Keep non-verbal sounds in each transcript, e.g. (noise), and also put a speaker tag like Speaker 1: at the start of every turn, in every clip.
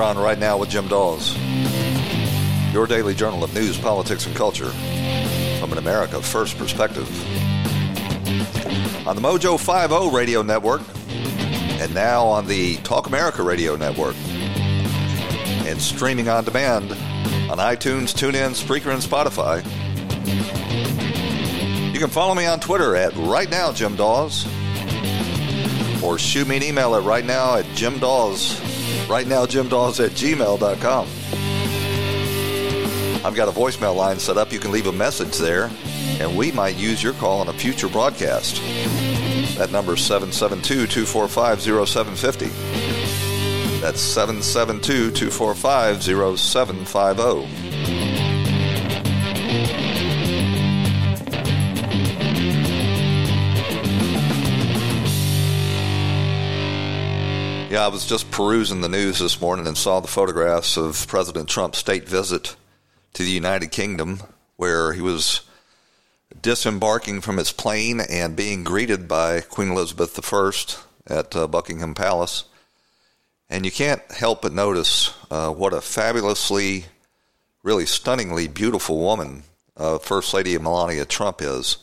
Speaker 1: You're on right now with Jim Dawes, your daily journal of news, politics, and culture from an America First perspective. On the Mojo 50 radio network, and now on the Talk America radio network, and streaming on demand on iTunes, TuneIn, Spreaker, and Spotify. You can follow me on Twitter at Right Now Jim Dawes, or shoot me an email at Right Now at Jim Dawes right now, Jim at gmail.com. I've got a voicemail line set up. You can leave a message there, and we might use your call on a future broadcast. That number is 772 245 0750. That's 772 245 0750. Yeah, I was just perusing the news this morning and saw the photographs of President Trump's state visit to the United Kingdom, where he was disembarking from his plane and being greeted by Queen Elizabeth I at uh, Buckingham Palace. And you can't help but notice uh, what a fabulously, really stunningly beautiful woman uh, First Lady Melania Trump is.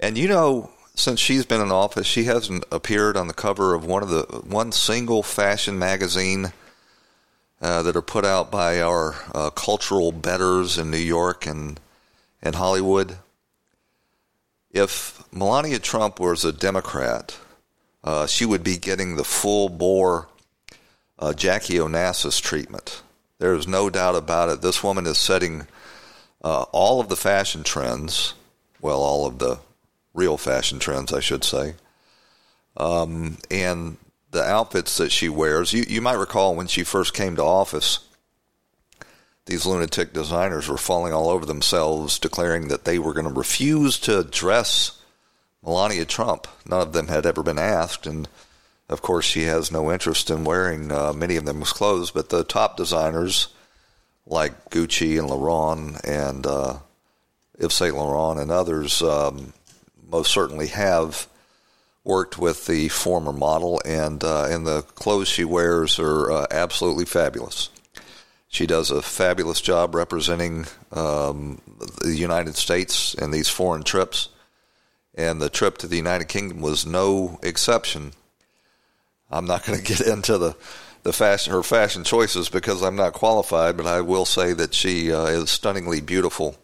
Speaker 1: And you know, since she's been in office, she hasn't appeared on the cover of one of the one single fashion magazine uh, that are put out by our uh, cultural betters in New York and and Hollywood. If Melania Trump was a Democrat, uh, she would be getting the full bore uh, Jackie Onassis treatment. There is no doubt about it. This woman is setting uh, all of the fashion trends, well, all of the real fashion trends, I should say. Um, and the outfits that she wears, you, you might recall when she first came to office, these lunatic designers were falling all over themselves, declaring that they were going to refuse to dress Melania Trump. None of them had ever been asked, and of course, she has no interest in wearing uh, many of them's clothes. But the top designers, like Gucci and Laurent and uh, Yves Saint Laurent and others, um, most certainly have worked with the former model, and uh, and the clothes she wears are uh, absolutely fabulous. She does a fabulous job representing um, the United States in these foreign trips, and the trip to the United Kingdom was no exception. I'm not going (laughs) to get into the the fashion her fashion choices because I'm not qualified, but I will say that she uh, is stunningly beautiful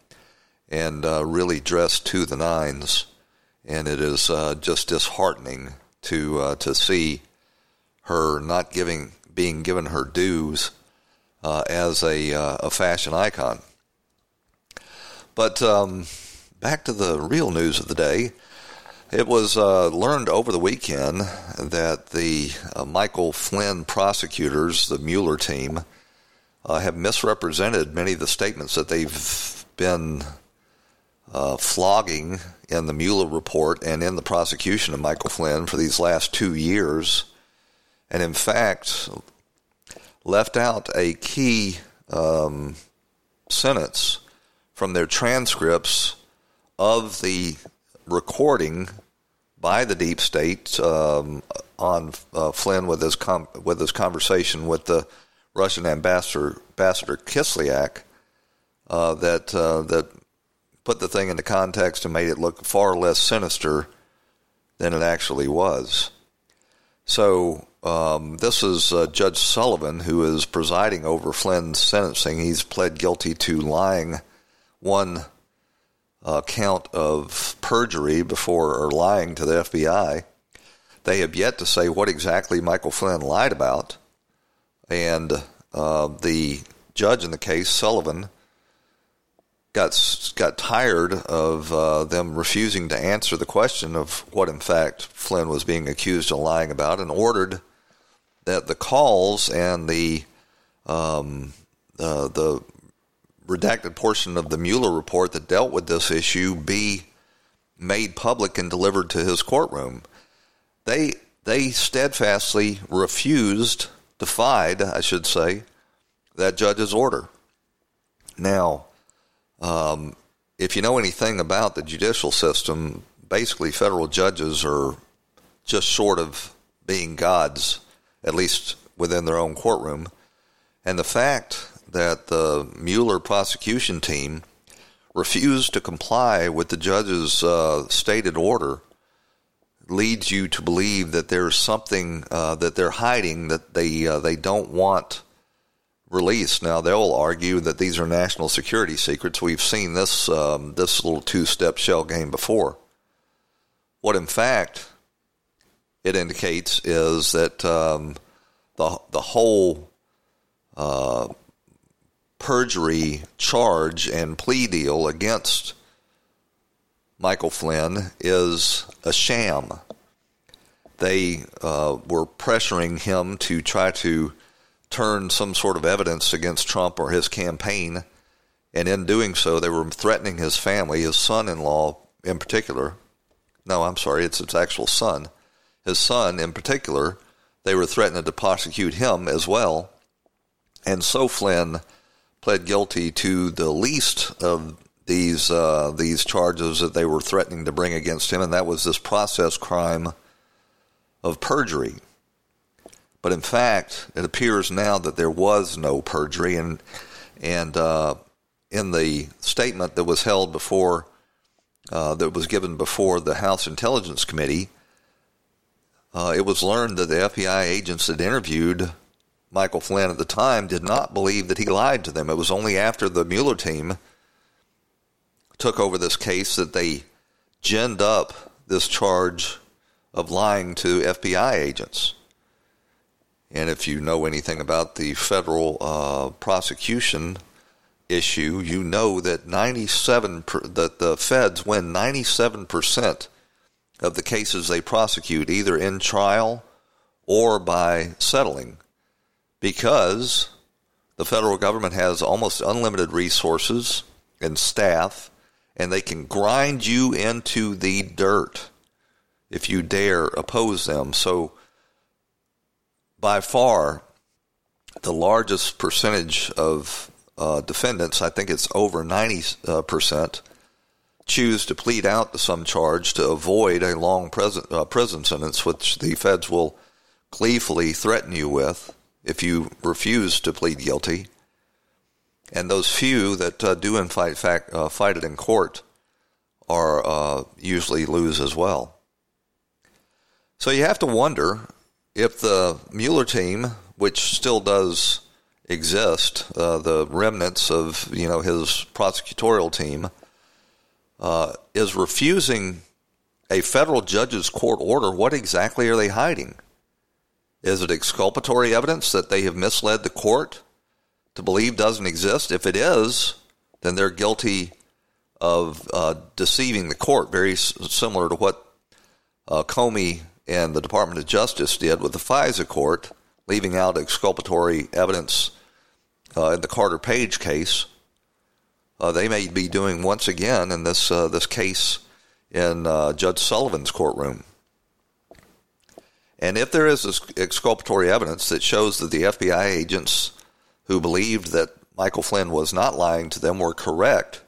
Speaker 1: and uh, really dressed to the nines and it is uh, just disheartening to uh, to see her not giving being given her dues uh, as a uh, a fashion icon. But um, back to the real news of the day. It was uh, learned over the weekend that the uh, Michael Flynn prosecutors, the Mueller team, have misrepresented many of the statements that they've been uh, flogging in the Mueller report and in the prosecution of Michael Flynn for these last two years, and in fact, left out a key um, sentence from their transcripts of the recording by the deep state um, on uh, Flynn with his com- with his conversation with the Russian ambassador ambassador Kislyak uh, that uh, that put the thing into context and made it look far less sinister than it actually was. So, um, this is uh, Judge Sullivan who is presiding over Flynn's sentencing. He's pled guilty to lying one uh, count of perjury before, or lying to the FBI. They have yet to say what exactly Michael Flynn lied about. And uh, the judge in the case, Sullivan, got got tired of uh, them refusing to answer the question of what, in fact, Flynn was being accused of lying about, and ordered that the calls and the um, uh, the redacted portion of the Mueller report that dealt with this issue be made public and delivered to his courtroom. They they steadfastly refused, defied, I should say, that judge's order. Now, um, if you know anything about the judicial system, basically federal judges are just short of being gods, at least within their own courtroom. And the fact that the Mueller prosecution team refused to comply with the judge's uh, stated order leads you to believe that there's something uh, that they're hiding that they uh, they don't want released. Now they'll argue that these are national security secrets. We've seen this um, this little two step shell game before. What in fact it indicates is that um, the the whole uh, perjury charge and plea deal against Michael Flynn is a sham. They uh, were pressuring him to try to turn some sort of evidence against Trump or his campaign, and in doing so, they were threatening his family, his son in law in particular. No, I'm sorry, it's his actual son. His son in particular, they were threatening to prosecute him as well. And so Flynn pled guilty to the least of these uh, these charges that they were threatening to bring against him, and that was this process crime of perjury. But in fact, it appears now that there was no perjury, and and uh, in the statement that was held before uh, that was given before the House Intelligence Committee, uh, it was learned that the FBI agents that interviewed Michael Flynn at the time did not believe that he lied to them. It was only after the Mueller team took over this case that they ginned up this charge of lying to FBI agents. And if you know anything about the federal uh, prosecution issue, you know that 97 per, that the feds win 97% of the cases they prosecute either in trial or by settling because the federal government has almost unlimited resources and staff and they can grind you into the dirt if you dare oppose them. So, by far, the largest percentage of uh, defendants, I think it's over 90%, uh, choose to plead out to some charge to avoid a long prison, uh, prison sentence, which the feds will gleefully threaten you with if you refuse to plead guilty and those few that uh, do in fact, fact uh, fight it in court are uh, usually lose as well. So you have to wonder if the Mueller team, which still does exist, uh, the remnants of you know his prosecutorial team, uh, is refusing a federal judge's court order. What exactly are they hiding? Is it exculpatory evidence that they have misled the court? to believe doesn't exist. If it is, then they're guilty of uh, deceiving the court, very similar to what uh, Comey and the Department of Justice did with the FISA court, leaving out exculpatory evidence uh, in the Carter Page case. Uh, they may be doing once again in this uh, this case in uh, Judge Sullivan's courtroom. And if there is exculpatory evidence that shows that the FBI agents who believed that Michael Flynn was not lying to them were correct,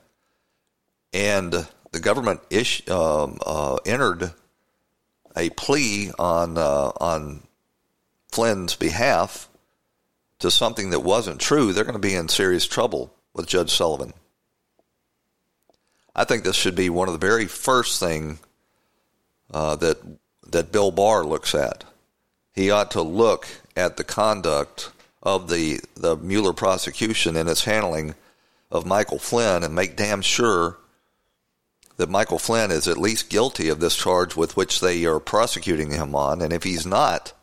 Speaker 1: and the government ish, um, uh, entered a plea on uh, on Flynn's behalf to something that wasn't true, they're going to be in serious trouble with Judge Sullivan. I think this should be one of the very first thing uh, that that Bill Barr looks at. He ought to look at the conduct of the, the Mueller prosecution and its handling of Michael Flynn and make damn sure that Michael Flynn is at least guilty of this charge with which they are prosecuting him on. And if he's not,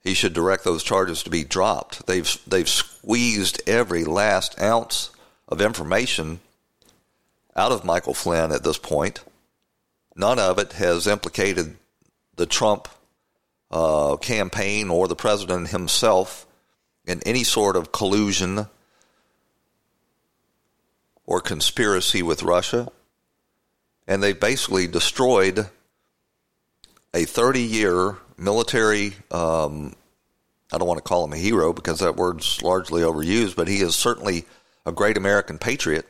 Speaker 1: he should direct those charges to be dropped. They've, they've squeezed every last ounce of information out of Michael Flynn at this point. None of it has implicated the Trump uh, campaign or the president himself in any sort of collusion or conspiracy with Russia. And they basically destroyed a 30 year military, um, I don't want to call him a hero because that word's largely overused, but he is certainly a great American patriot.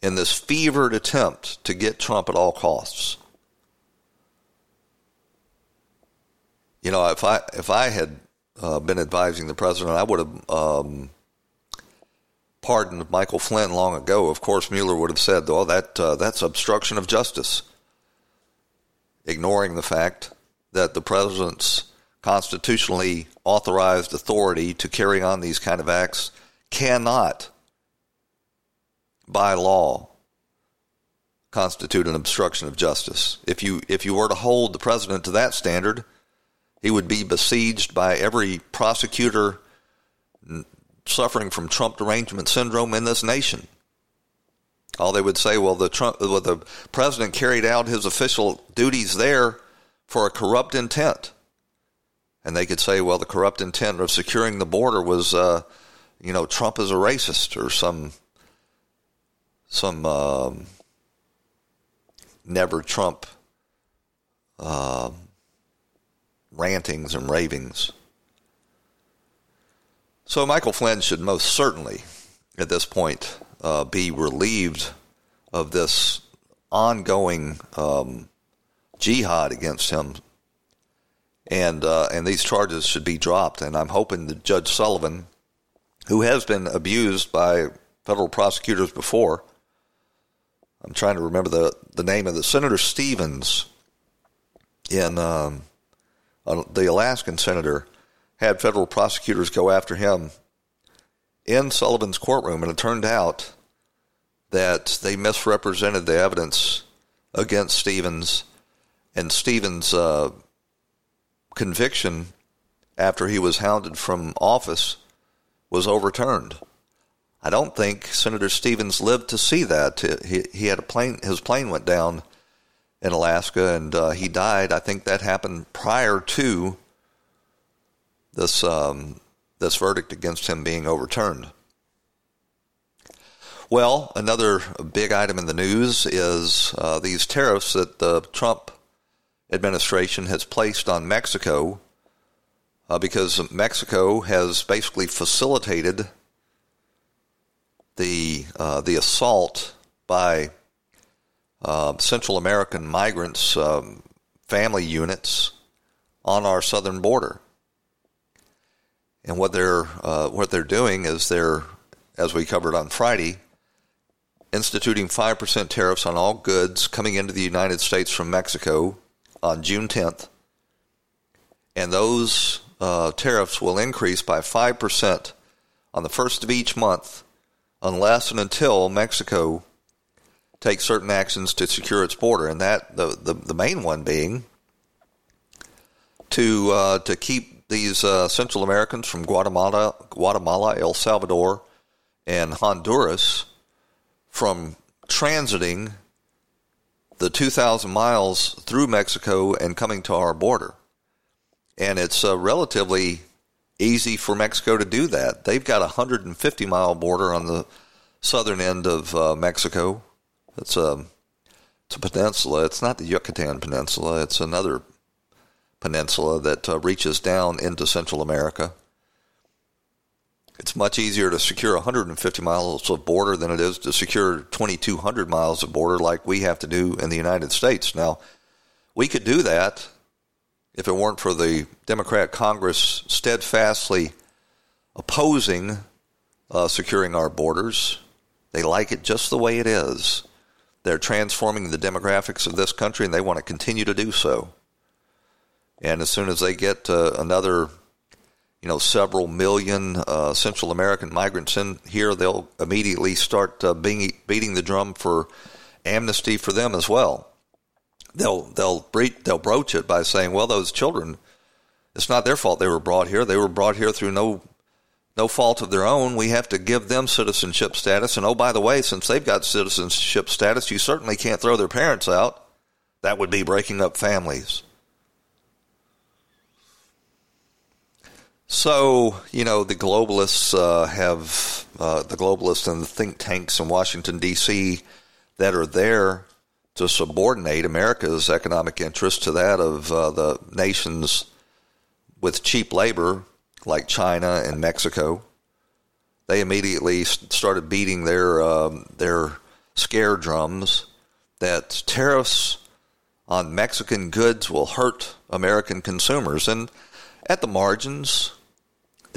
Speaker 1: In this fevered attempt to get Trump at all costs. you know, if I if I had uh, been advising the president, I would have um, pardoned Michael Flynn long ago. Of course, Mueller would have said, "Oh, that uh, that's obstruction of justice," ignoring the fact that the president's constitutionally authorized authority to carry on these kind of acts cannot, by law, constitute an obstruction of justice. If you if you were to hold the president to that standard, he would be besieged by every prosecutor suffering from Trump derangement syndrome in this nation. All they would say, well, the Trump, well, the president carried out his official duties there for a corrupt intent, and they could say, well, the corrupt intent of securing the border was, uh, you know, Trump is a racist or some some um, never Trump uh, rantings and ravings. So Michael Flynn should most certainly, at this point, uh, be relieved of this ongoing um, jihad against him, and uh, and these charges should be dropped. And I'm hoping that Judge Sullivan, who has been abused by federal prosecutors before, I'm trying to remember the, the name of the Senator Stevens in um, uh, the Alaskan senator had federal prosecutors go after him in Sullivan's courtroom, and it turned out that they misrepresented the evidence against Stevens, and Stevens' uh, conviction after he was hounded from office was overturned. I don't think Senator Stevens lived to see that. He, he had a plane, his plane went down in Alaska and uh, he died. I think that happened prior to this, um, this verdict against him being overturned. Well, another big item in the news is uh, these tariffs that the Trump administration has placed on Mexico uh, because Mexico has basically facilitated the uh, the assault by uh, Central American migrants, um, family units on our southern border. And what they're uh, what they're doing is they're, as we covered on Friday, instituting five percent tariffs on all goods coming into the United States from Mexico on June 10th, and those uh, tariffs will increase by five percent on the first of each month unless and until Mexico takes certain actions to secure its border, and that the the, the main one being to uh, to keep these uh, Central Americans from Guatemala, Guatemala, El Salvador, and Honduras from transiting the 2,000 miles through Mexico and coming to our border. And it's uh, relatively easy for Mexico to do that. They've got a 150 mile border on the southern end of uh, Mexico. It's a, um, it's a peninsula. It's not the Yucatan Peninsula. It's another peninsula that uh, reaches down into Central America. It's much easier to secure 150 miles of border than it is to secure 2,200 miles of border like we have to do in the United States. Now, we could do that if it weren't for the Democrat Congress steadfastly opposing uh, securing our borders. They like it just the way it is. They're transforming the demographics of this country, and they want to continue to do so. And as soon as they get uh, another, you know, several million uh, Central American migrants in here, they'll immediately start uh, being, beating the drum for amnesty for them as well they'll they'll they'll broach it by saying, "Well, those children, it's not their fault they were brought here. They were brought here through no no fault of their own. We have to give them citizenship status. And oh, by the way, since they've got citizenship status, you certainly can't throw their parents out. That would be breaking up families." So, you know, the globalists uh, have uh, the globalists and the think tanks in Washington, D.C. that are there to subordinate America's economic interest to that of uh, the nations with cheap labor like China and Mexico. They immediately started beating their um, their scare drums that tariffs on Mexican goods will hurt American consumers, and at the margins,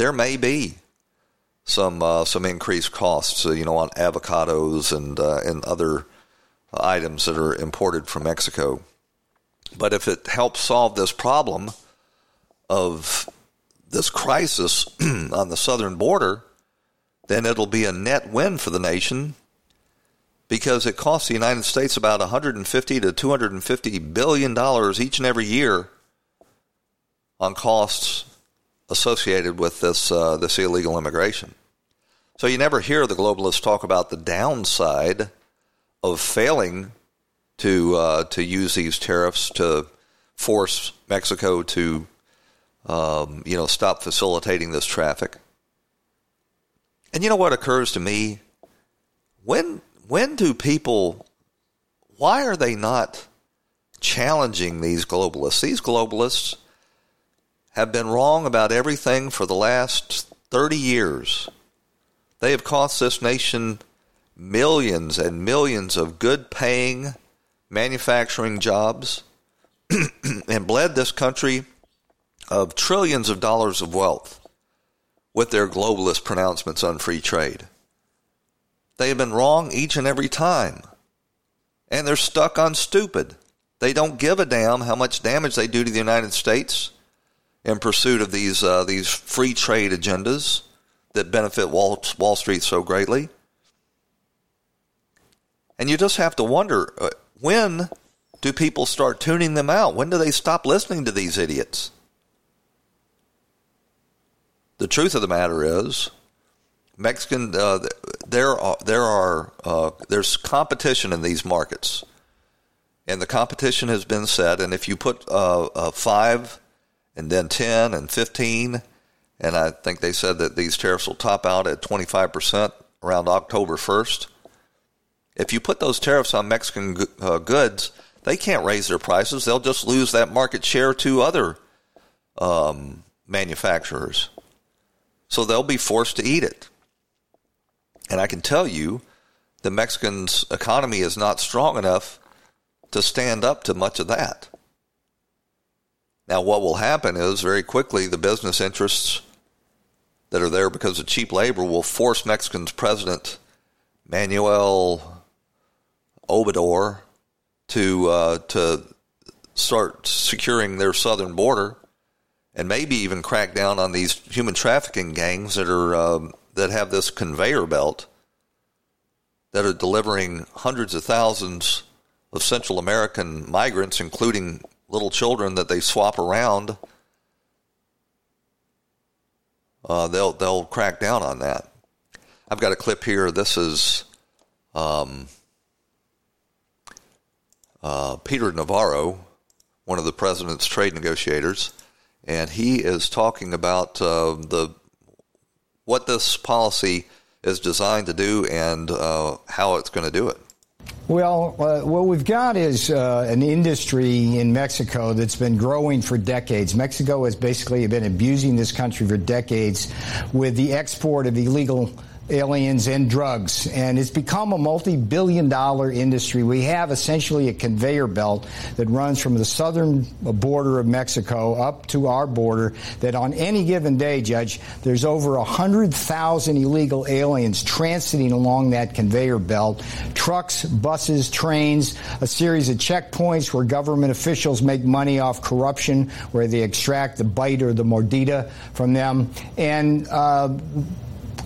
Speaker 1: there may be some uh, some increased costs, uh, you know, on avocados and uh, and other items that are imported from Mexico. But if it helps solve this problem of this crisis (clears throat) on the southern border, then it'll be a net win for the nation because it costs the United States about 150 to 250 billion dollars each and every year on costs associated with this uh, this illegal immigration. So you never hear the globalists talk about the downside of failing to uh, to use these tariffs to force Mexico to um, you know stop facilitating this traffic. And you know what occurs to me when when do people why are they not challenging these globalists? These globalists have been wrong about everything for the last 30 years. They have cost this nation millions and millions of good paying manufacturing jobs (clears throat) and bled this country of trillions of dollars of wealth with their globalist pronouncements on free trade. They have been wrong each and every time. And they're stuck on stupid. They don't give a damn how much damage they do to the United States in pursuit of these uh, these free trade agendas that benefit Wall, Wall Street so greatly. And you just have to wonder uh, when do people start tuning them out? When do they stop listening to these idiots? The truth of the matter is, Mexican uh, there are there are uh, there's competition in these markets, and the competition has been set. And if you put uh, five, and then ten and fifteen, and I think they said that these tariffs will top out at twenty five percent around October first. If you put those tariffs on Mexican uh, goods, they can't raise their prices. They'll just lose that market share to other um, manufacturers. So they'll be forced to eat it. And I can tell you, the Mexican's economy is not strong enough to stand up to much of that. Now, what will happen is very quickly the business interests that are there because of cheap labor will force Mexican's president, Manuel Obrador, to uh, to start securing their southern border, and maybe even crack down on these human trafficking gangs that are um, that have this conveyor belt that are delivering hundreds of thousands of Central American migrants, including little children that they swap around. Uh, they'll they'll crack down on that. I've got a clip here. This is um, uh, Peter Navarro, one of the president's trade negotiators, and he is talking about uh, the what this policy is designed to do and uh, how it's going to do it.
Speaker 2: Well, uh, what we've got is uh, an industry in Mexico that's been growing for decades. Mexico has basically been abusing this country for decades with the export of illegal aliens and drugs. And it's become a multi billion dollar industry. We have essentially a conveyor belt that runs from the southern border of Mexico up to our border that on any given day, Judge, there's over 100,000 illegal aliens transiting along that conveyor belt. Trucks, buses, trains, a series of checkpoints where government officials make money off corruption, where they extract the bite or the mordida from them. And uh,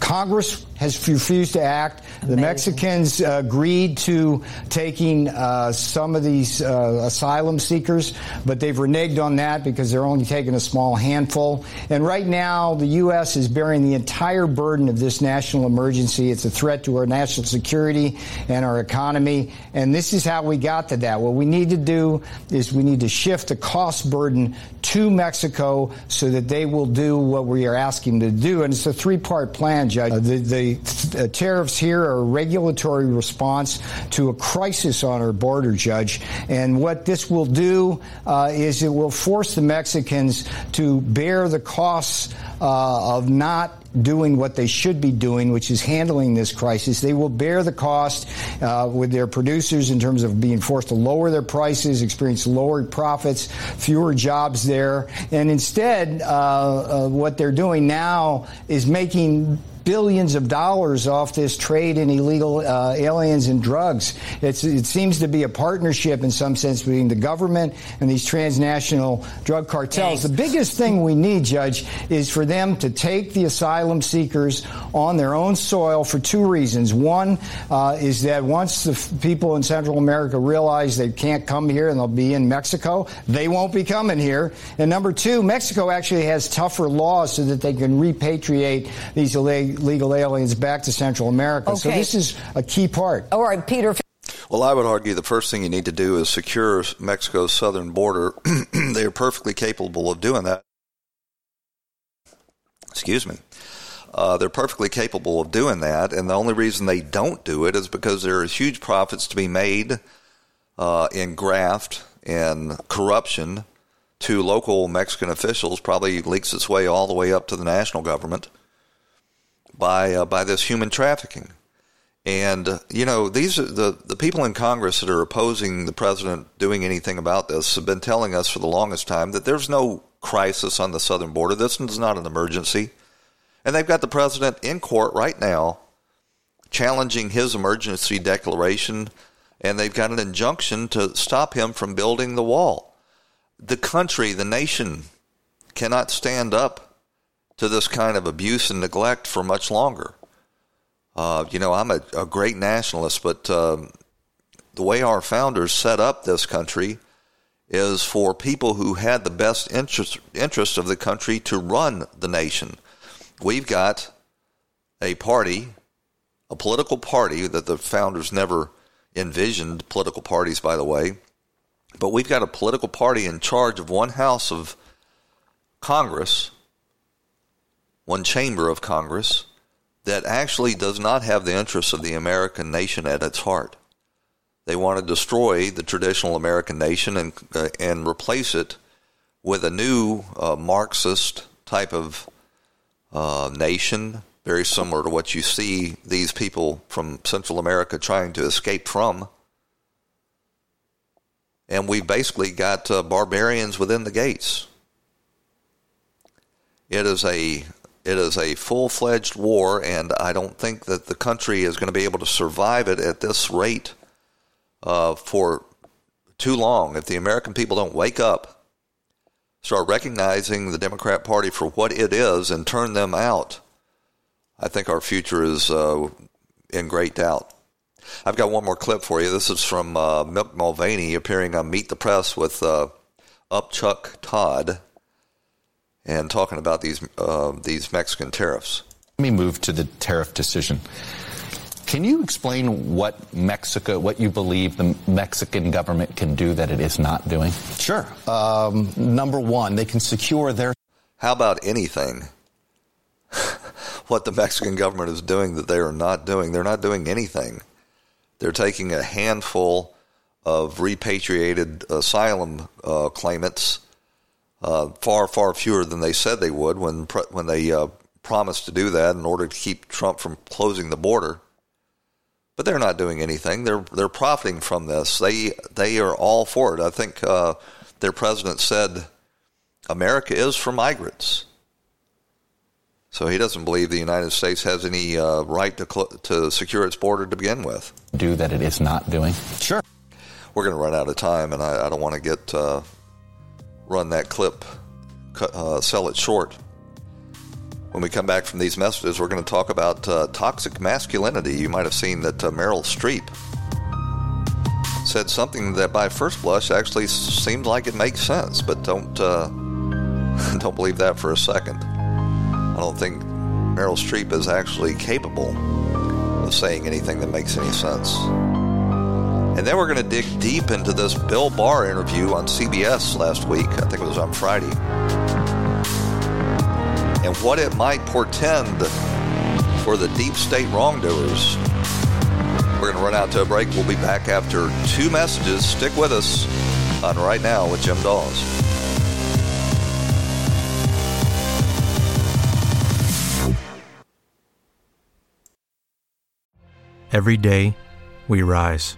Speaker 2: Congress has refused to act. Amazing. The Mexicans uh, agreed to taking uh, some of these uh, asylum seekers, but they've reneged on that because they're only taking a small handful. And right now, the U.S. is bearing the entire burden of this national emergency. It's a threat to our national security and our economy. And this is how we got to that. What we need to do is we need to shift the cost burden to Mexico so that they will do what we are asking them to do. And it's a three part plan, Judge. Uh, the, the the tariffs here are a regulatory response to a crisis on our border, Judge. And what this will do uh, is it will force the Mexicans to bear the costs uh, of not doing what they should be doing, which is handling this crisis. They will bear the cost uh, with their producers in terms of being forced to lower their prices, experience lower profits, fewer jobs there, and instead, uh, uh, what they're doing now is making billions of dollars off this trade in illegal uh, aliens and drugs. It's, it seems to be a partnership in some sense between the government and these transnational drug cartels. The biggest thing we need, Judge, is for them to take the asylum seekers on their own soil for two reasons. One uh, is that once the f- people in Central America realize they can't come here and they'll be in Mexico, they won't be coming here. And number two, Mexico actually has tougher laws so that they can repatriate these illegal legal aliens back to Central America. Okay. So this is a key part.
Speaker 3: All right, Peter.
Speaker 1: Well, I would argue the first thing you need to do is secure Mexico's southern border. (clears throat) they are perfectly capable of doing that. Excuse me. Uh, they're perfectly capable of doing that, and the only reason they don't do it is because there are huge profits to be made uh, in graft and corruption to local Mexican officials. Probably leaks its way all the way up to the national government by uh, by this human trafficking. And uh, you know, these are the the people in Congress that are opposing the president doing anything about this have been telling us for the longest time that there's no crisis on the southern border. This is not an emergency. And they've got the president in court right now challenging his emergency declaration and they've got an injunction to stop him from building the wall. The country, the nation cannot stand up to this kind of abuse and neglect for much longer. Uh, you know, I'm a, a great nationalist, but um, the way our founders set up this country is for people who had the best interest, interest of the country to run the nation. We've got a party, a political party that the founders never envisioned political parties, by the way, but we've got a political party in charge of one house of Congress one chamber of Congress that actually does not have the interests of the American nation at its heart. They want to destroy the traditional American nation and uh, and replace it with a new uh, Marxist type of uh, nation, very similar to what you see these people from Central America trying to escape from. And we've basically got uh, barbarians within the gates. It is a it is a full fledged war, and I don't think that the country is going to be able to survive it at this rate uh, for too long. If the American people don't wake up, start recognizing the Democrat Party for what it is, and turn them out, I think our future is uh, in great doubt. I've got one more clip for you. This is from uh, Mick Mulvaney appearing on Meet the Press with uh, Upchuck Todd and talking about these uh, these Mexican tariffs.
Speaker 4: Let me move to the tariff decision. Can you explain what Mexico, what you believe the Mexican government can do that it is not doing?
Speaker 5: Sure. Um, number one, they can secure their.
Speaker 1: How about anything? (laughs) what the Mexican government is doing that they are not doing? They're not doing anything. They're taking a handful of repatriated asylum uh, claimants uh, far, far fewer than they said they would when when they uh, promised to do that in order to keep Trump from closing the border. But they're not doing anything. They're they're profiting from this. They they are all for it. I think uh, their president said, "America is for migrants." So he doesn't believe the United States has any uh, right to cl- to secure its border to begin with.
Speaker 4: Do that it is not doing.
Speaker 5: Sure.
Speaker 1: We're going to run out of time, and I, I don't want to get uh, run that clip, uh, sell it short. When we come back from these messages, we're going to talk about uh, toxic masculinity. You might have seen that uh, Meryl Streep said something that, by first blush, actually seemed like it makes sense, but don't uh, (laughs) don't believe that for a second. I don't think Meryl Streep is actually capable of saying anything that makes any sense. And then we're going to dig deep into this Bill Barr interview on CBS last week. I think it was on Friday. And what it might portend for the deep state wrongdoers. We're going to run out to a break. We'll be back after two messages. Stick with us on Right Now with Jim Dawes.
Speaker 3: Every day, we rise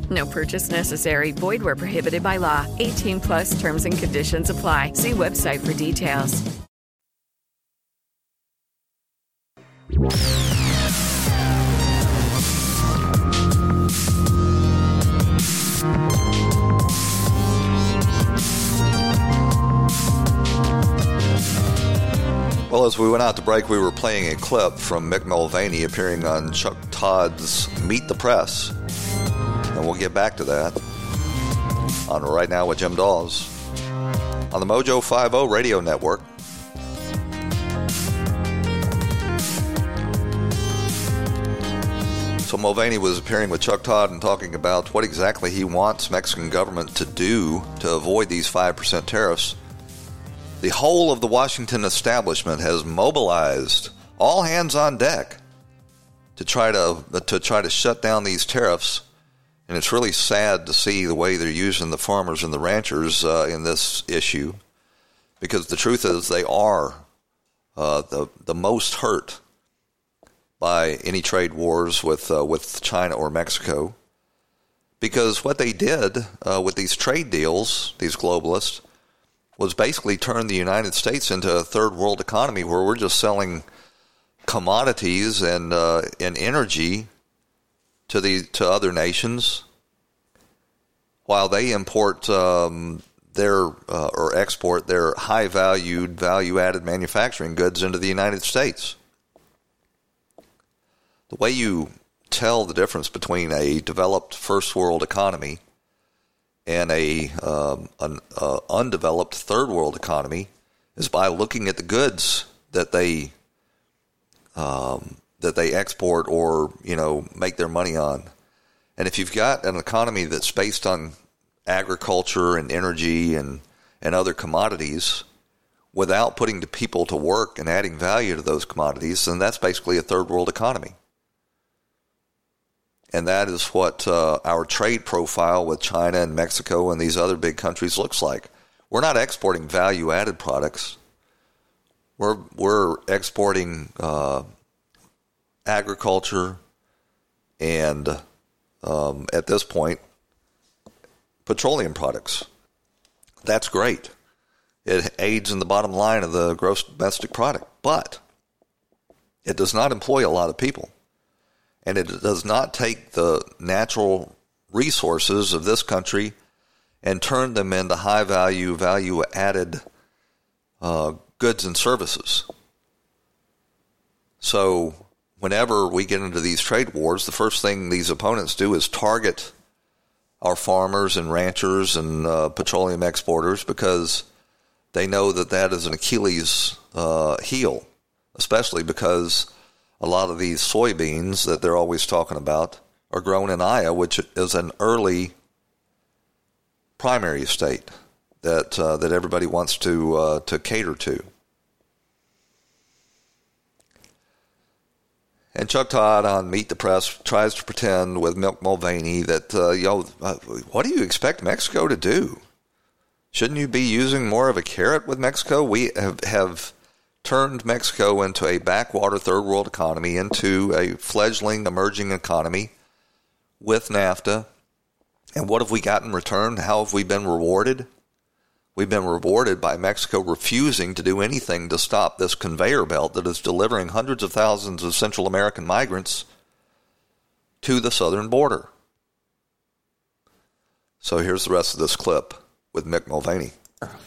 Speaker 6: No purchase necessary. Void where prohibited by law. 18 plus terms and conditions apply. See website for details.
Speaker 1: Well, as we went out to break, we were playing a clip from Mick Mulvaney appearing on Chuck Todd's Meet the Press. And we'll get back to that on Right Now with Jim Dawes on the Mojo 50 radio network. So Mulvaney was appearing with Chuck Todd and talking about what exactly he wants Mexican government to do to avoid these 5% tariffs. The whole of the Washington establishment has mobilized all hands on deck to try to to try to shut down these tariffs. And it's really sad to see the way they're using the farmers and the ranchers uh, in this issue, because the truth is they are uh, the the most hurt by any trade wars with uh, with China or Mexico, because what they did uh, with these trade deals, these globalists, was basically turn the United States into a third world economy where we're just selling commodities and uh, and energy to the to other nations, while they import um, their uh, or export their high valued value added manufacturing goods into the United States. The way you tell the difference between a developed first world economy and a um, an uh, undeveloped third world economy is by looking at the goods that they um, that they export or you know make their money on. And if you've got an economy that's based on agriculture and energy and and other commodities without putting the people to work and adding value to those commodities, then that's basically a third world economy and that is what uh, our trade profile with China and Mexico and these other big countries looks like. We're not exporting value added products. We're we're exporting uh, agriculture and um, at this point petroleum products. That's great. It aids in the bottom line of the gross domestic product, but it does not employ a lot of people and it does not take the natural resources of this country and turn them into high value, value added uh, goods and services. So, whenever we get into these trade wars, the first thing these opponents do is target our farmers and ranchers and uh, petroleum exporters because they know that that is an Achilles uh, heel, especially because a lot of these soybeans that they're always talking about are grown in Iowa, which is an early primary state that uh, that everybody wants to uh, to cater to. And Chuck Todd on Meet the Press tries to pretend with Mick Mulvaney that uh, know uh, what do you expect Mexico to do? Shouldn't you be using more of a carrot with Mexico? We have, have turned Mexico into a backwater third world economy, into a fledgling emerging economy with NAFTA. And what have we got in return? How have we been rewarded? We've been rewarded by Mexico refusing to do anything to stop this conveyor belt that is delivering hundreds of thousands of Central American migrants to the southern border. So here's the rest of this clip with Mick Mulvaney.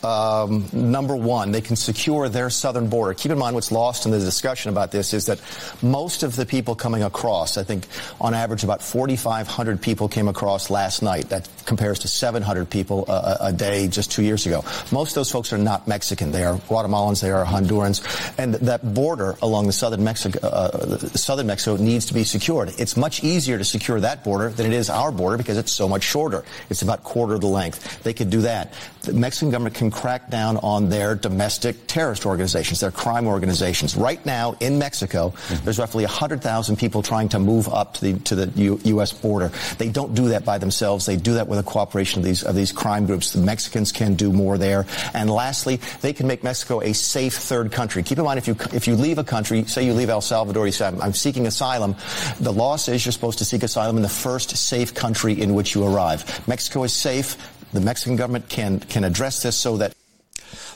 Speaker 5: Um, number one, they can secure their southern border. Keep in mind what's lost in the discussion about this is that most of the people coming across, I think on average about 4,500 people came across last night. That compares to 700 people a, a, day just two years ago. Most of those folks are not Mexican. They are Guatemalans, they are Hondurans, and that border along the southern Mexico, uh, southern Mexico needs to be secured. It's much easier to secure that border than it is our border because it's so much shorter. It's about quarter the length. They could do that. The Mexican government can crack down on their domestic terrorist organizations, their crime organizations. Right now in Mexico, mm-hmm. there's roughly 100,000 people trying to move up to the to the U- U.S. border. They don't do that by themselves. They do that with the cooperation of these of these crime groups. The Mexicans can do more there. And lastly, they can make Mexico a safe third country. Keep in mind if you if you leave a country, say you leave El Salvador, you say I'm, I'm seeking asylum. The law says you're supposed to seek asylum in the first safe country in which you arrive. Mexico is safe. The Mexican government can can address this so that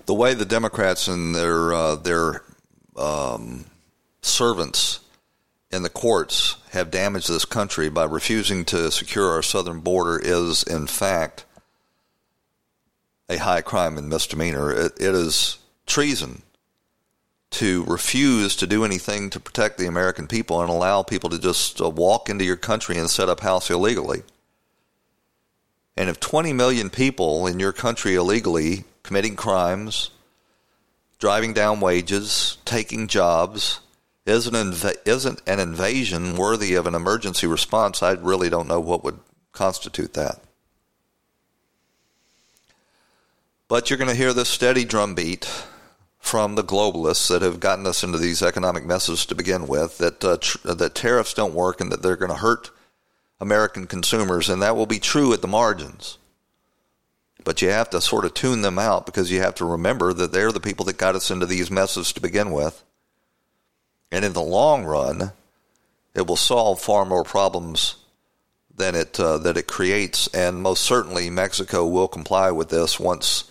Speaker 1: the way the Democrats and their uh, their um, servants in the courts have damaged this country by refusing to secure our southern border is, in fact, a high crime and misdemeanor. it, it is treason to refuse to do anything to protect the American people and allow people to just uh, walk into your country and set up house illegally. And if 20 million people in your country illegally committing crimes, driving down wages, taking jobs, isn't, inv- isn't an invasion worthy of an emergency response, I really don't know what would constitute that. But you're going to hear this steady drumbeat from the globalists that have gotten us into these economic messes to begin with that uh, tr- that tariffs don't work and that they're going to hurt American consumers, and that will be true at the margins. But you have to sort of tune them out because you have to remember that they're the people that got us into these messes to begin with. And in the long run, it will solve far more problems than it uh, that it creates. And most certainly, Mexico will comply with this once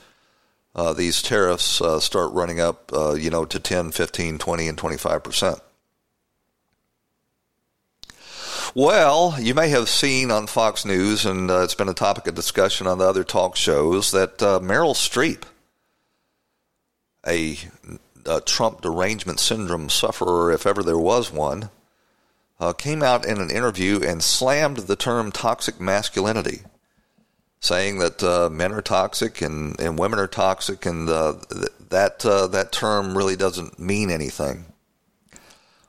Speaker 1: uh, these tariffs uh, start running up, uh, you know, to 10, 15, 20, and 25 percent. Well, you may have seen on Fox News, and uh, it's been a topic of discussion on the other talk shows, that uh, Meryl Streep, a, a, Trump derangement syndrome sufferer, if ever there was one, uh, came out in an interview and slammed the term toxic masculinity, saying that uh, men are toxic and, and women are toxic, and uh, th- that uh, that term really doesn't mean anything.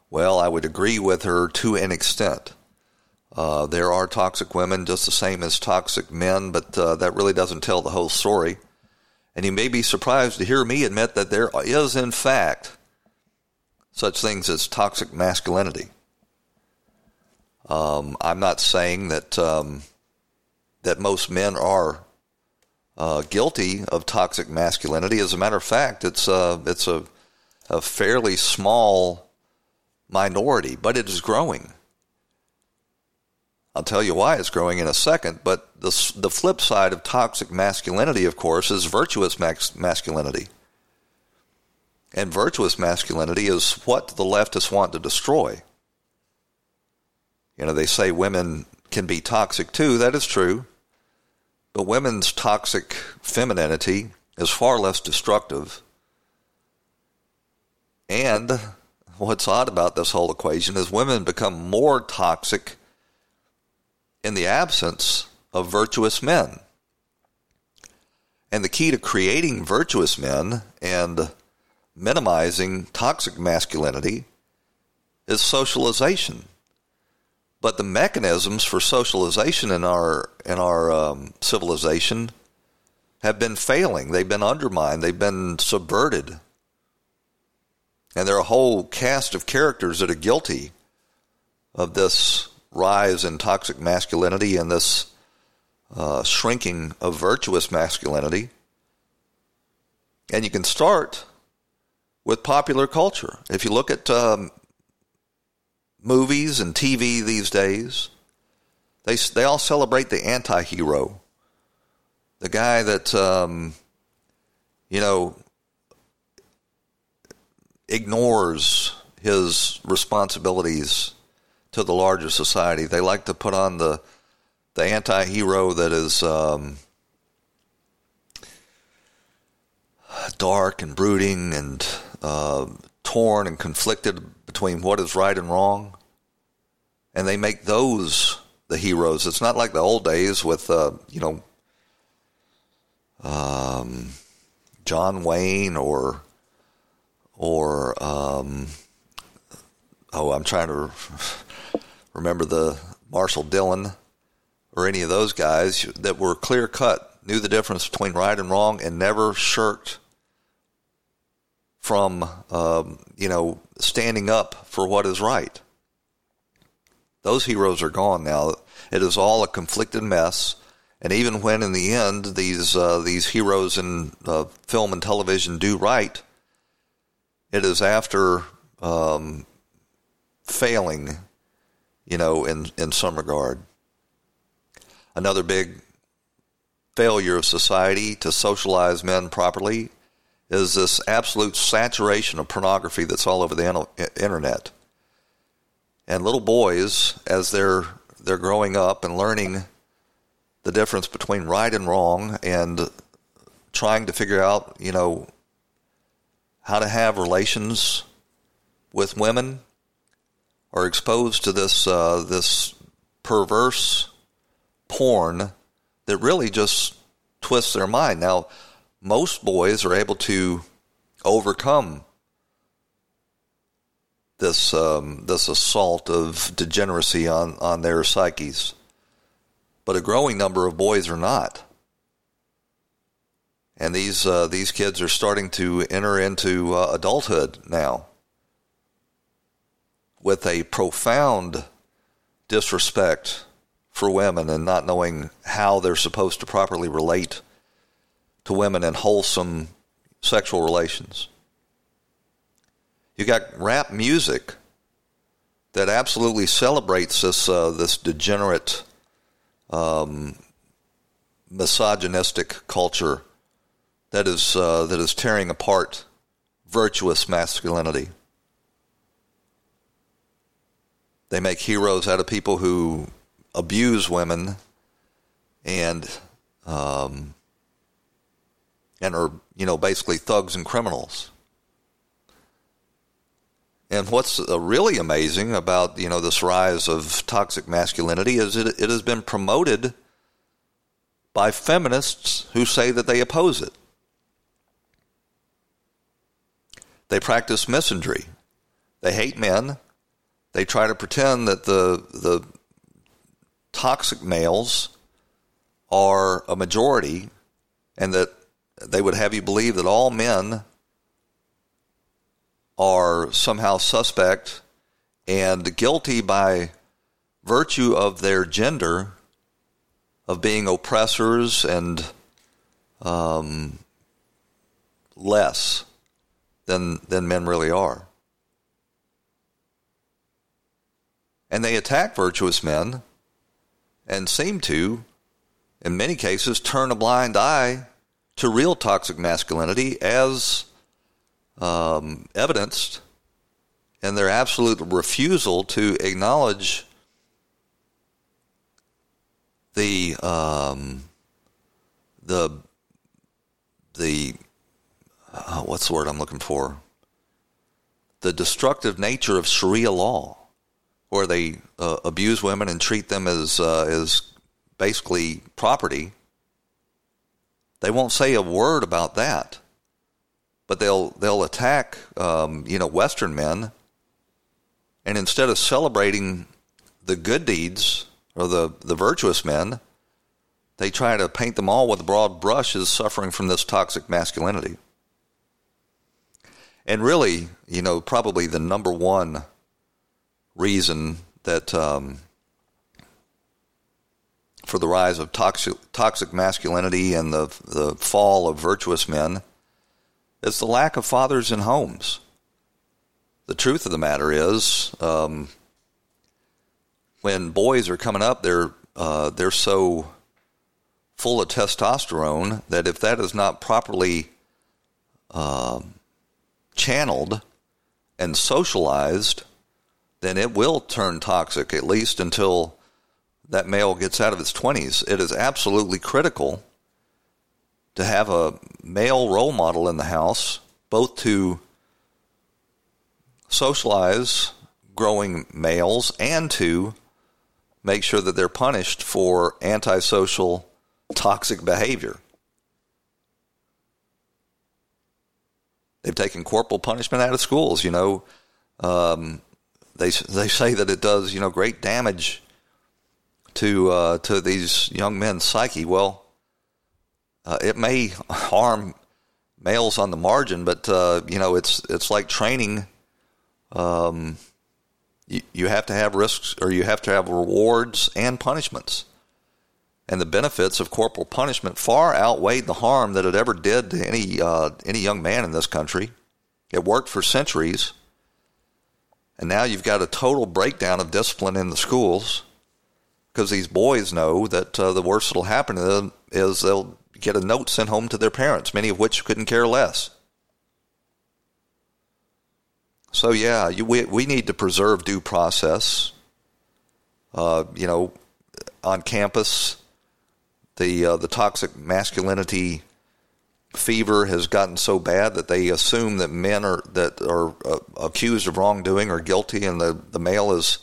Speaker 1: Well, I would agree with her to an extent. Uh, there are toxic women just the same as toxic men, but uh, that really doesn't tell the whole story. And you may be surprised to hear me admit that there is, in fact, such things as toxic masculinity. Um, I'm not saying that um, that most men are uh, guilty of toxic masculinity. As a matter of fact, it's uh, it's a, a fairly small minority, but it is growing. I'll tell you why it's growing in a second, but the, the flip side of toxic masculinity, of course, is virtuous masculinity. And virtuous masculinity is what the leftists want to destroy. You know, they say women can be toxic too. That is true. But women's toxic femininity is far less destructive. And what's odd about this whole equation is women become more toxic in the absence of virtuous men. And the key to creating virtuous men and minimizing toxic masculinity is socialization. But the mechanisms for socialization in our in our um, civilization have been failing. They've been undermined. They've been subverted. And there are a whole cast of characters that are guilty of this rise in toxic masculinity and this uh, shrinking of virtuous masculinity. And you can start with popular culture. If you look at um, movies and TV these days, they, they all celebrate the anti hero, the guy that, um, you know, ignores his responsibilities to the larger society. They like to put on the the anti-hero that is um, dark and brooding and uh, torn and conflicted between what is right and wrong. And they make those the heroes. It's not like the old days with, uh, you know, um, John Wayne or, or, um, oh, I'm trying to remember the Marshal Dillon or any of those guys that were clear cut, knew the difference between right and wrong, and never shirked from, um, you know, standing up for what is right. Those heroes are gone now. It is all a conflicted mess. And even when, in the end, these uh, these heroes in uh, film and television do right, it is after um, failing, you know, in in some regard. Another big failure of society to socialize men properly is this absolute saturation of pornography that's all over the internet. And little boys, as they're they're growing up and learning the difference between right and wrong, and trying to figure out, you know, how to have relations with women, are exposed to this uh, this perverse porn that really just twists their mind. Now, most boys are able to overcome this um, this assault of degeneracy on, on their psyches, but a growing number of boys are not. And these uh, these kids are starting to enter into uh, adulthood now with a profound disrespect for women and not knowing how they're supposed to properly relate to women in wholesome sexual relations. You got rap music that absolutely celebrates this uh, this degenerate, um, misogynistic culture that is uh, that is tearing apart virtuous masculinity. They make heroes out of people who abuse women and um, and are you know basically thugs and criminals. And what's uh, really amazing about you know this rise of toxic masculinity is it, it has been promoted by feminists who say that they oppose it. They practice misandry. They hate men. They try to pretend that the the toxic males are a majority and that they would have you believe that all men are somehow suspect and guilty by virtue of their gender of being oppressors and um, less than than men really are. And they attack virtuous men and seem to, in many cases, turn a blind eye to real toxic masculinity as um, evidenced in their absolute refusal to acknowledge the um, the the uh, what's the word I'm looking for? The destructive nature of Sharia law, where they uh, abuse women and treat them as uh, as basically property they won't say a word about that, but they'll they'll attack um, you know Western men, and instead of celebrating the good deeds or the the virtuous men, they try to paint them all with a broad brush as suffering from this toxic masculinity. And really, you know, probably the number one reason that um, for the rise of toxic, toxic masculinity and the, the fall of virtuous men is the lack of fathers in homes. The truth of the matter is, um, when boys are coming up, they're uh, they're so full of testosterone that if that is not properly uh, channeled and socialized, then it will turn toxic. At least until that male gets out of his 20s, it is absolutely critical to have a male role model in the house, both to socialize growing males and to make sure that they're punished for antisocial, toxic behavior. They've taken corporal punishment out of schools. You know, um, they they say that it does you know great damage to uh, to these young men's psyche. Well, uh, it may (laughs) harm males on the margin, but uh, you know it's it's like training. Um, you, you have to have risks, or you have to have rewards and punishments. And the benefits of corporal punishment far outweighed the harm that it ever did to any uh, any young man in this country. It worked for centuries, and now you've got a total breakdown of discipline in the schools because these boys know that uh, the worst that'll happen to them is they'll get a note sent home to their parents, many of which couldn't care less. So yeah, you, we we need to preserve due process. Uh, you know, on campus, the uh, the toxic masculinity fever has gotten so bad that they assume that men are that are uh, accused of wrongdoing are guilty, and the, the male is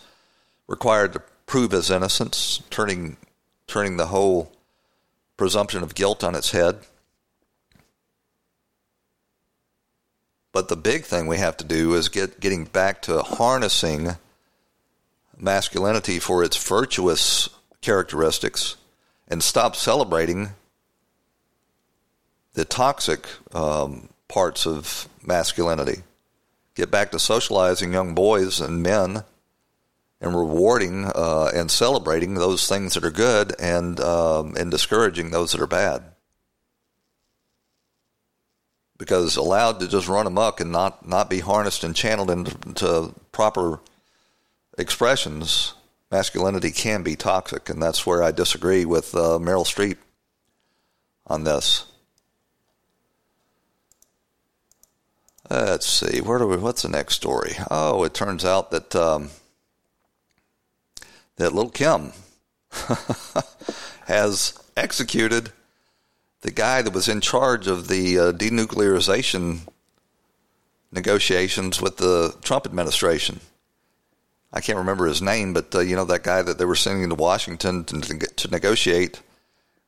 Speaker 1: required to prove his innocence, turning turning the whole presumption of guilt on its head. But the big thing we have to do is get getting back to harnessing masculinity for its virtuous characteristics and stop celebrating the toxic um, parts of masculinity. Get back to socializing young boys and men and rewarding uh, and celebrating those things that are good and um, and discouraging those that are bad because allowed to just run amok and not, not be harnessed and channeled into proper expressions, masculinity can be toxic, and that's where I disagree with uh, Meryl Streep on this. Let's see, where do we? What's the next story? Oh, it turns out that um, that little Kim (laughs) has executed the guy that was in charge of the uh, denuclearization negotiations with the Trump administration. I can't remember his name, but uh, you know that guy that they were sending to Washington to, to negotiate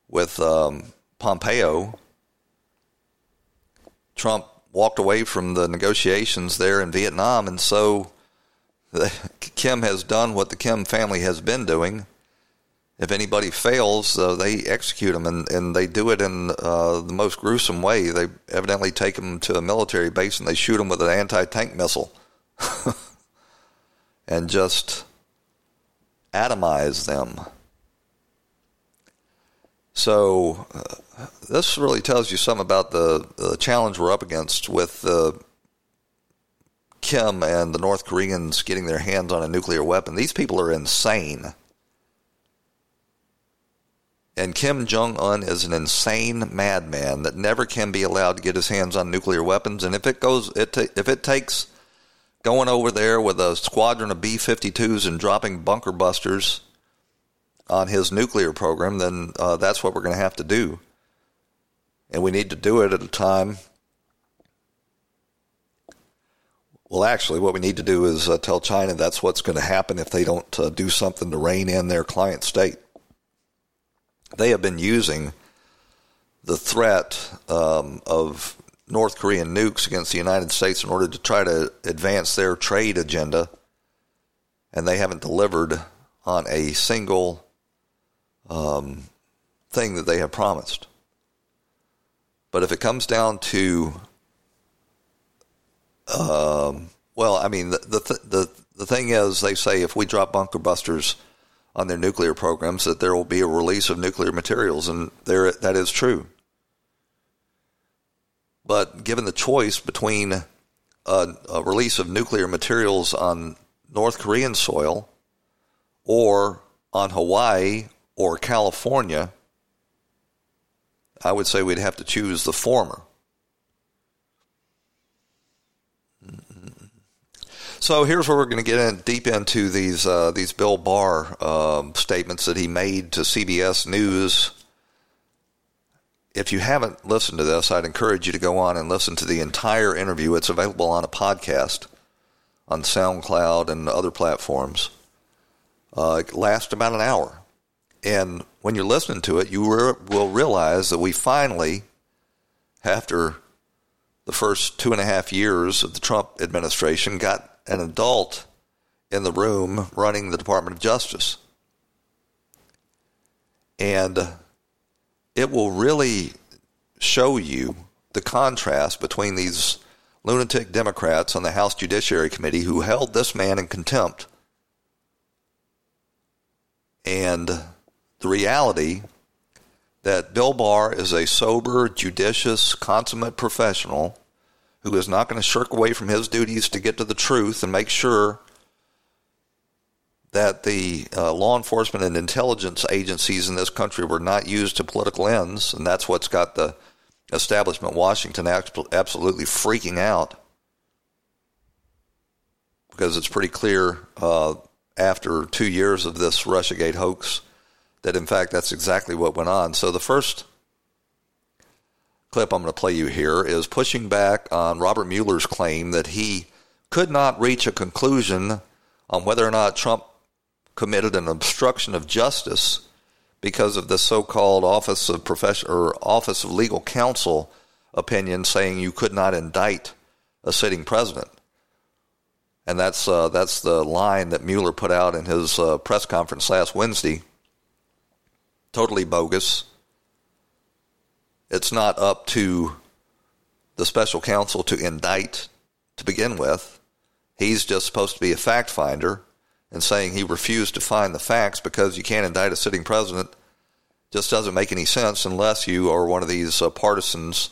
Speaker 1: with um, Pompeo. Trump walked away from the negotiations there in Vietnam, and so the, (laughs) Kim has done what the Kim family has been doing if anybody fails, uh, they execute them, and, and they do it in uh, the most gruesome way. They evidently take them to a military base and they shoot them with an anti tank missile (laughs) and just atomize them. So, uh, this really tells you some about the, the challenge we're up against with uh, Kim and the North Koreans getting their hands on a nuclear weapon. These people are insane. And Kim Jong un is an insane madman that never can be allowed to get his hands on nuclear weapons. And if it goes, it if it takes going over there with a squadron of B 52s and dropping bunker busters on his nuclear program, then uh, that's what we're going to have to do. And we need to do it at a time. Well, actually, what we need to do is uh, tell China that's what's going to happen if they don't uh, do something to rein in their client state they have been using the threat um, of North Korean nukes against the United States in order to try to advance their trade agenda, and they haven't delivered on a single um, thing that they have promised. But if it comes down to, um, well, I mean, the, the the the thing is, they say if we drop bunker busters on their nuclear programs that there will be a release of nuclear materials, and there that is true. But given the choice between a, a release of nuclear materials on North Korean soil or on Hawaii or California, I would say we'd have to choose the former. So here's where we're going to get in deep into these uh, these Bill Barr um, statements that he made to CBS News if you haven't listened to this, I'd encourage you to go on and listen to the entire interview. It's available on a podcast on SoundCloud and other platforms. Uh, it lasts about an hour. And when you're listening to it, you re- will realize that we finally, after the first two and a half years of the Trump administration, got an adult in the room running the Department of Justice. And it will really show you the contrast between these lunatic Democrats on the House Judiciary Committee who held this man in contempt and the reality that Bill Barr is a sober, judicious, consummate professional who is not going to shirk away from his duties to get to the truth and make sure that the uh, law enforcement and intelligence agencies in this country were not used to political ends, and that's what's got the establishment Washington absolutely freaking out. Because it's pretty clear uh, after two years of this Russiagate hoax that in fact that's exactly what went on. So the first clip I'm going to play you here is pushing back on Robert Mueller's claim that he could not reach a conclusion on whether or not Trump committed an obstruction of justice because of the so-called Office of Profession or Office of Legal Counsel opinion saying you could not indict a sitting president. And that's uh, that's the line that Mueller put out in his uh, press conference last Wednesday. Totally bogus. It's not up to the special counsel to indict to begin with. He's just supposed to be a fact finder and saying he refused to find the facts because you can't indict a sitting president just doesn't make any sense unless you are one of these uh, partisans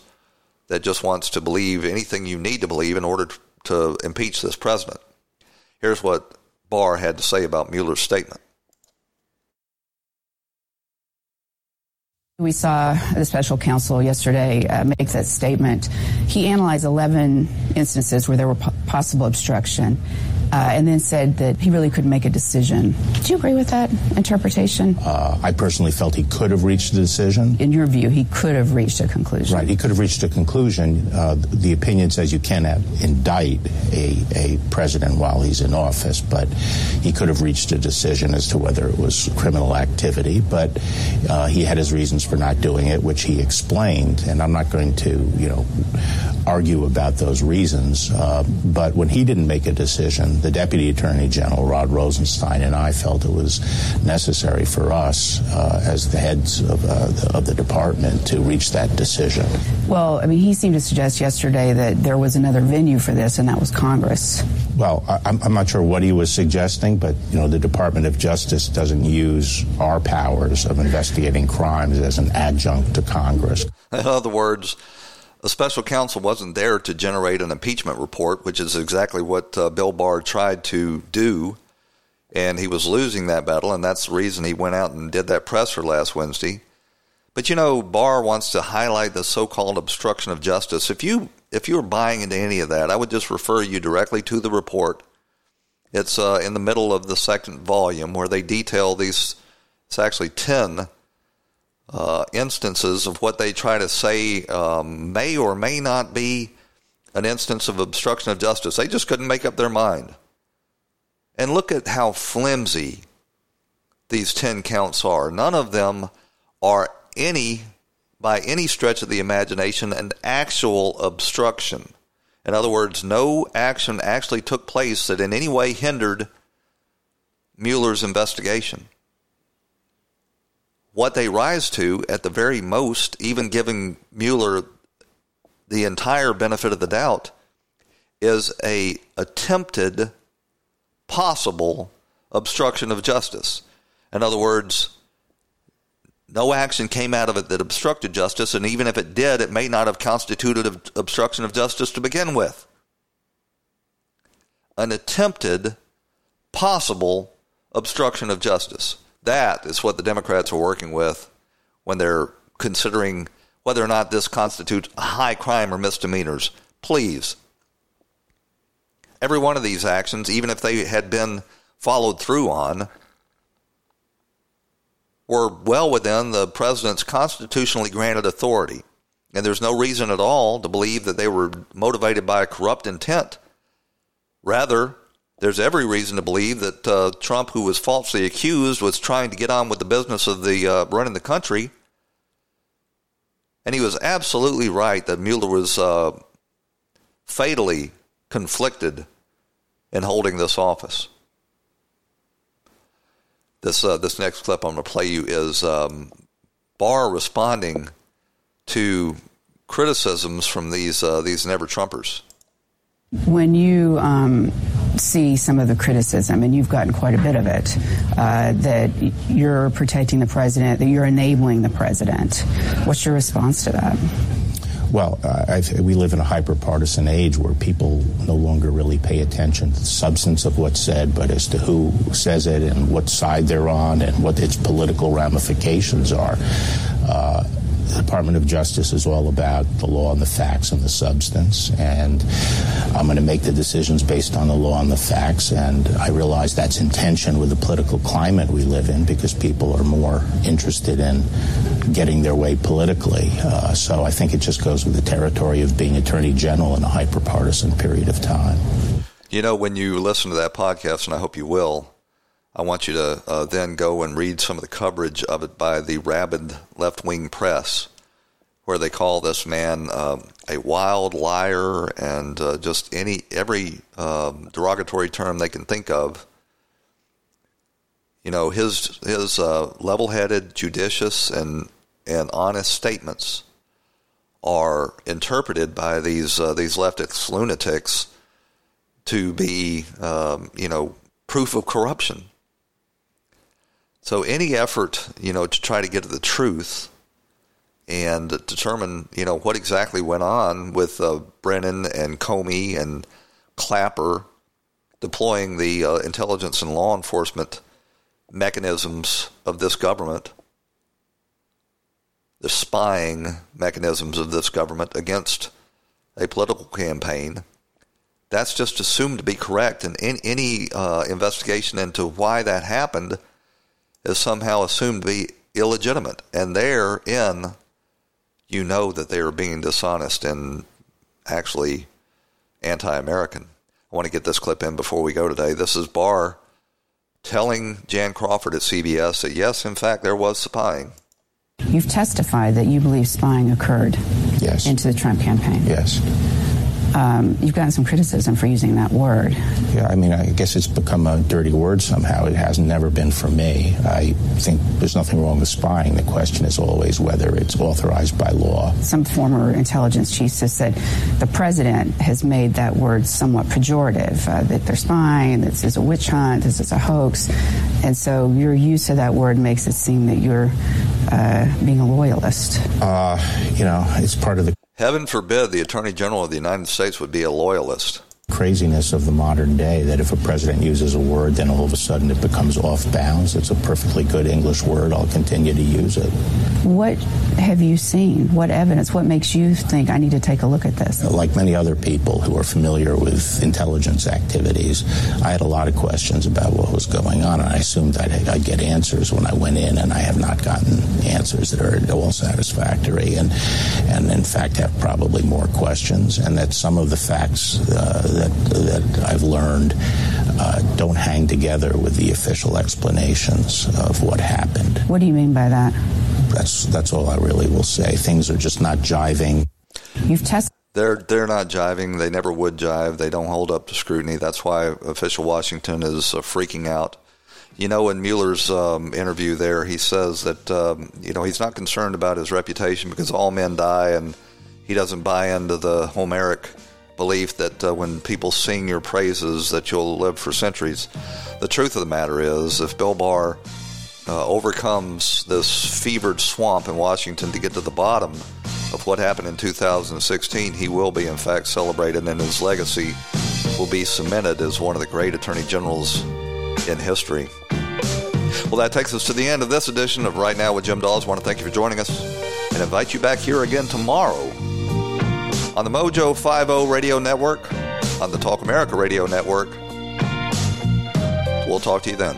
Speaker 1: that just wants to believe anything you need to believe in order to, to impeach this president. Here's what Barr had to say about Mueller's statement.
Speaker 7: We saw the special counsel yesterday uh, make that statement. He analyzed 11 instances where there were po- possible obstruction uh, and then said that he really couldn't make a decision. Do you agree with that interpretation?
Speaker 8: Uh, I personally felt he could have reached a decision.
Speaker 7: In your view, he could have reached a conclusion.
Speaker 8: Right, he could have reached a conclusion. Uh, the opinion says you cannot indict a, a president while he's in office, but he could have reached a decision as to whether it was criminal activity. But uh, he had his reasons for not doing it, which he explained, and I'm not going to, you know, argue about those reasons. Uh, but when he didn't make a decision, the Deputy Attorney General, Rod Rosenstein, and I felt it was necessary for us uh, as the heads of, uh, the, of the department to reach that decision.
Speaker 7: Well, I mean, he seemed to suggest yesterday that there was another venue for this, and that was Congress.
Speaker 8: Well, I, I'm not sure what he was suggesting, but, you know, the Department of Justice doesn't use our powers of investigating crimes as an adjunct to Congress.
Speaker 1: In other words, the special counsel wasn't there to generate an impeachment report, which is exactly what uh, Bill Barr tried to do. And he was losing that battle, and that's the reason he went out and did that presser last Wednesday. But you know, Barr wants to highlight the so-called obstruction of justice. If you if you're buying into any of that, I would just refer you directly to the report. It's uh, in the middle of the second volume where they detail these. It's actually ten uh, instances of what they try to say um, may or may not be an instance of obstruction of justice. They just couldn't make up their mind. And look at how flimsy these 10 counts are. None of them are any, by any stretch of the imagination, an actual obstruction. In other words, no action actually took place that in any way hindered Mueller's investigation what they rise to, at the very most, even giving Mueller the entire benefit of the doubt, is a attempted possible obstruction of justice. In other words, no action came out of it that obstructed justice, and even if it did, it may not have constituted obstruction of justice to begin with. An attempted possible obstruction of justice. That is what the Democrats are working with when they're considering whether or not this constitutes a high crime or misdemeanors. Please. Every one of these actions, even if they had been followed through on, were well within the president's constitutionally granted authority. And there's no reason at all to believe that they were motivated by a corrupt intent. Rather, there's every reason to believe that uh, Trump, who was falsely accused, was trying to get on with the business of the uh, running the country. And he was absolutely right that Mueller was uh, fatally conflicted in holding this office. This uh, this next clip I'm going to play you is um, Barr responding to criticisms from these uh, these never Trumpers.
Speaker 7: When you um, see some of the criticism, and you've gotten quite a bit of it, uh, that you're protecting the president, that you're enabling the president, what's your response to that?
Speaker 8: Well, uh, we live in a hyper-partisan age where people no longer really pay attention to the substance of what's said, but as to who says it and what side they're on and what its political ramifications are. Uh, the Department of Justice is all about the law and the facts and the substance, and I'm going to make the decisions based on the law and the facts. And I realize that's in tension with the political climate we live in because people are more interested in getting their way politically. Uh, so I think it just goes with the territory of being Attorney General in a hyper-partisan period of time.
Speaker 1: You know, when you listen to that podcast, and I hope you will, I want you to uh, then go and read some of the coverage of it by the rabid left wing press, where they call this man uh, a wild liar and uh, just any every um, derogatory term they can think of. You know his his uh, level headed, judicious, and and honest statements are interpreted by these uh, these leftist lunatics to be um, you know proof of corruption so any effort, you know, to try to get to the truth and determine, you know, what exactly went on with uh, Brennan and Comey and Clapper deploying the uh, intelligence and law enforcement mechanisms of this government, the spying mechanisms of this government against a political campaign. That's just assumed to be correct, and in, any uh, investigation into why that happened – is somehow assumed to be illegitimate. And therein, you know that they are being dishonest and actually anti American. I want to get this clip in before we go today. This is Barr telling Jan Crawford at CBS that, yes, in fact, there was spying.
Speaker 7: You've testified that you believe spying occurred
Speaker 8: yes.
Speaker 7: into the Trump campaign.
Speaker 8: Yes
Speaker 7: um, you've gotten some criticism for using that word.
Speaker 8: Yeah, I mean, I guess it's become a dirty word somehow. It has never been for me. I think there's nothing wrong with spying. The question is always whether it's authorized by law.
Speaker 7: Some former intelligence chiefs have said the president has made that word somewhat pejorative, uh, that they're spying, this is a witch hunt, this is a hoax. And so your use of that word makes it seem that you're uh, being a loyalist.
Speaker 8: Uh, you know, it's part of the
Speaker 1: Heaven forbid the Attorney General of the United States would be a loyalist
Speaker 8: craziness of the modern day that if a president uses a word, then all of a sudden it becomes off bounds. It's a perfectly good English word. I'll continue to use it.
Speaker 7: What have you seen? What evidence? What makes you think I need to take a look at this?
Speaker 8: Like many other people who are familiar with intelligence activities, I had a lot of questions about what was going on, and I assumed I'd, I'd get answers when I went in, and I have not gotten answers that are all satisfactory, and and in fact have probably more questions, and that some of the facts. Uh, that, that I've learned uh, don't hang together with the official explanations of what happened.
Speaker 7: What do you mean by that?
Speaker 8: That's that's all I really will say. Things are just not jiving.
Speaker 7: You've tested.
Speaker 1: They're they're not jiving. They never would jive. They don't hold up to scrutiny. That's why official Washington is uh, freaking out. You know, in Mueller's um, interview there, he says that um, you know he's not concerned about his reputation because all men die, and he doesn't buy into the Homeric belief that uh, when people sing your praises that you'll live for centuries. The truth of the matter is, if Bill Barr uh, overcomes this fevered swamp in Washington to get to the bottom of what happened in 2016, he will be, in fact, celebrated, and his legacy will be cemented as one of the great attorney generals in history. Well, that takes us to the end of this edition of Right Now with Jim Dawes. I want to thank you for joining us and invite you back here again tomorrow on the Mojo 50 Radio Network, on the Talk America Radio Network. We'll talk to you then.